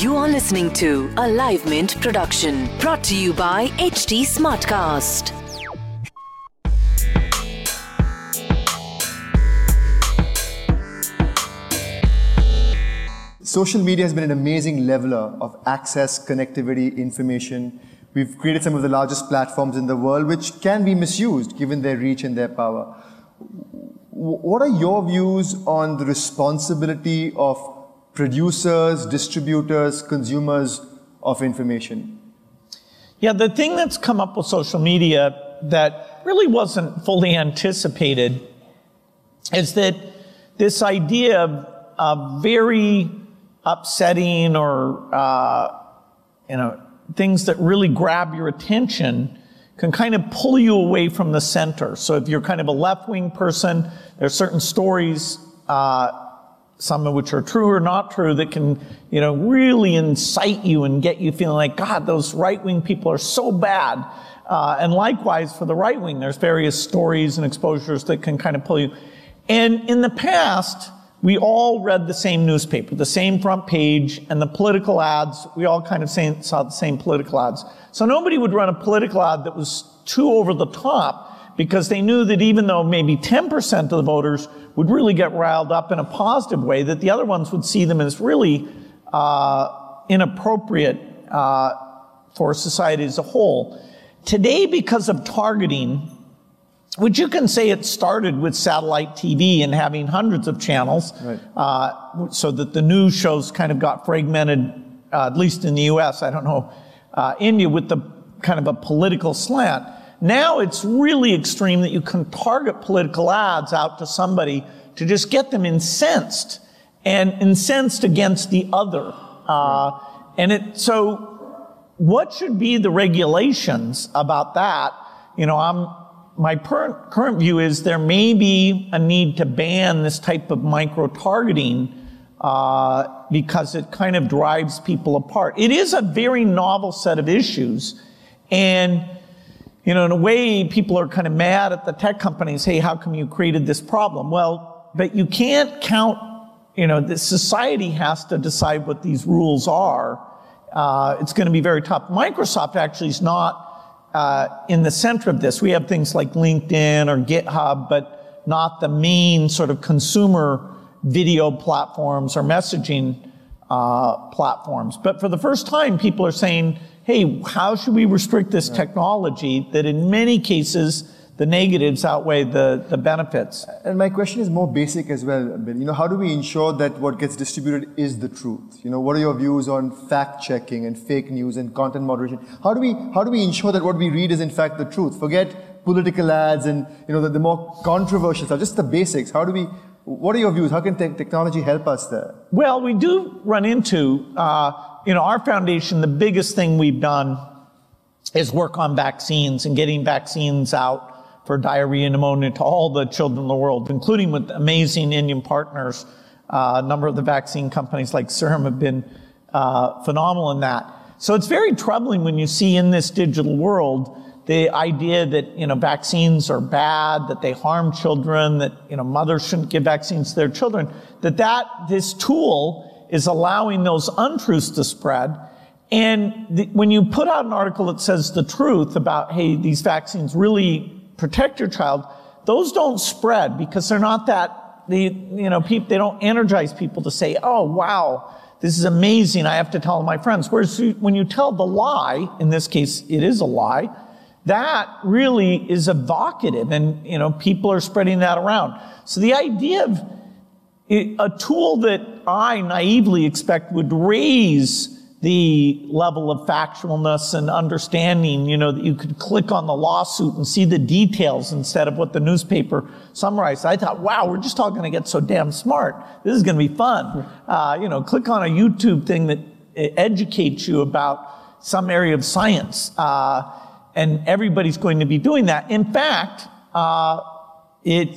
You are listening to a Live Mint production brought to you by HT Smartcast. Social media has been an amazing leveler of access, connectivity, information. We've created some of the largest platforms in the world, which can be misused given their reach and their power. What are your views on the responsibility of producers, distributors, consumers of information? Yeah, the thing that's come up with social media that really wasn't fully anticipated is that this idea of, very upsetting or, uh, you know, things that really grab your attention can kind of pull you away from the center. So if you're kind of a left wing person, there are certain stories, uh, some of which are true or not true, that can, you know, really incite you and get you feeling like, God, those right wing people are so bad. Uh, and likewise for the right wing, there's various stories and exposures that can kind of pull you. And in the past, we all read the same newspaper, the same front page, and the political ads. We all kind of saw the same political ads. So nobody would run a political ad that was too over the top because they knew that even though maybe 10% of the voters would really get riled up in a positive way, that the other ones would see them as really uh, inappropriate uh, for society as a whole. Today, because of targeting, which you can say it started with satellite TV and having hundreds of channels, right. uh, so that the news shows kind of got fragmented, uh, at least in the U.S. I don't know, uh, India with the kind of a political slant. Now it's really extreme that you can target political ads out to somebody to just get them incensed and incensed against the other. Uh, and it so. What should be the regulations about that? You know, I'm my per- current view is there may be a need to ban this type of micro targeting uh, because it kind of drives people apart. It is a very novel set of issues, and you know, in a way, people are kind of mad at the tech companies. Hey, how come you created this problem? Well, but you can't count. You know, the society has to decide what these rules are. Uh, it's going to be very tough. Microsoft actually is not uh, in the center of this. We have things like LinkedIn or GitHub, but not the main sort of consumer video platforms or messaging uh, platforms. But for the first time, people are saying, hey, how should we restrict this technology that in many cases the negatives outweigh the, the benefits. And my question is more basic as well, Bill. You know, how do we ensure that what gets distributed is the truth? You know, what are your views on fact checking and fake news and content moderation? How do we how do we ensure that what we read is in fact the truth? Forget political ads and you know the, the more controversial stuff, just the basics. How do we what are your views? How can te- technology help us there? Well, we do run into, uh, you know, our foundation, the biggest thing we've done is work on vaccines and getting vaccines out for diarrhea and pneumonia to all the children in the world, including with amazing Indian partners. Uh, a number of the vaccine companies like Serum have been uh, phenomenal in that. So it's very troubling when you see in this digital world the idea that you know vaccines are bad, that they harm children, that you know mothers shouldn't give vaccines to their children. That that this tool is allowing those untruths to spread. And the, when you put out an article that says the truth about hey these vaccines really protect your child, those don't spread because they're not that, they, you know, people, they don't energize people to say, oh, wow, this is amazing. I have to tell my friends. Whereas when you tell the lie, in this case, it is a lie, that really is evocative and, you know, people are spreading that around. So the idea of a tool that I naively expect would raise the level of factualness and understanding, you know, that you could click on the lawsuit and see the details instead of what the newspaper summarized. I thought, wow, we're just all going to get so damn smart. This is going to be fun. Uh, you know, click on a YouTube thing that educates you about some area of science. Uh, and everybody's going to be doing that. In fact, uh, it,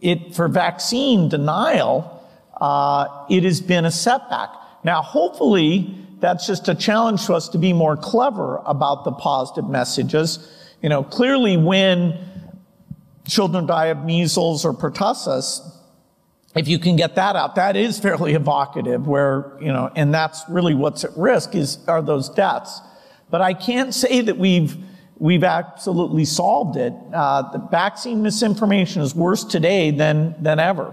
it, for vaccine denial, uh, it has been a setback. Now, hopefully, that's just a challenge to us to be more clever about the positive messages. You know, clearly when children die of measles or pertussis, if you can get that out, that is fairly evocative where, you know, and that's really what's at risk is, are those deaths. But I can't say that we've, we've absolutely solved it. Uh, the vaccine misinformation is worse today than, than ever.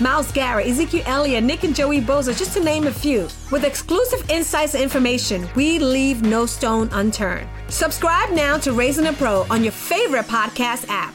Myles Garrett, Ezekiel Elliott, Nick and Joey Bosa, just to name a few. With exclusive insights and information, we leave no stone unturned. Subscribe now to Raising a Pro on your favorite podcast app.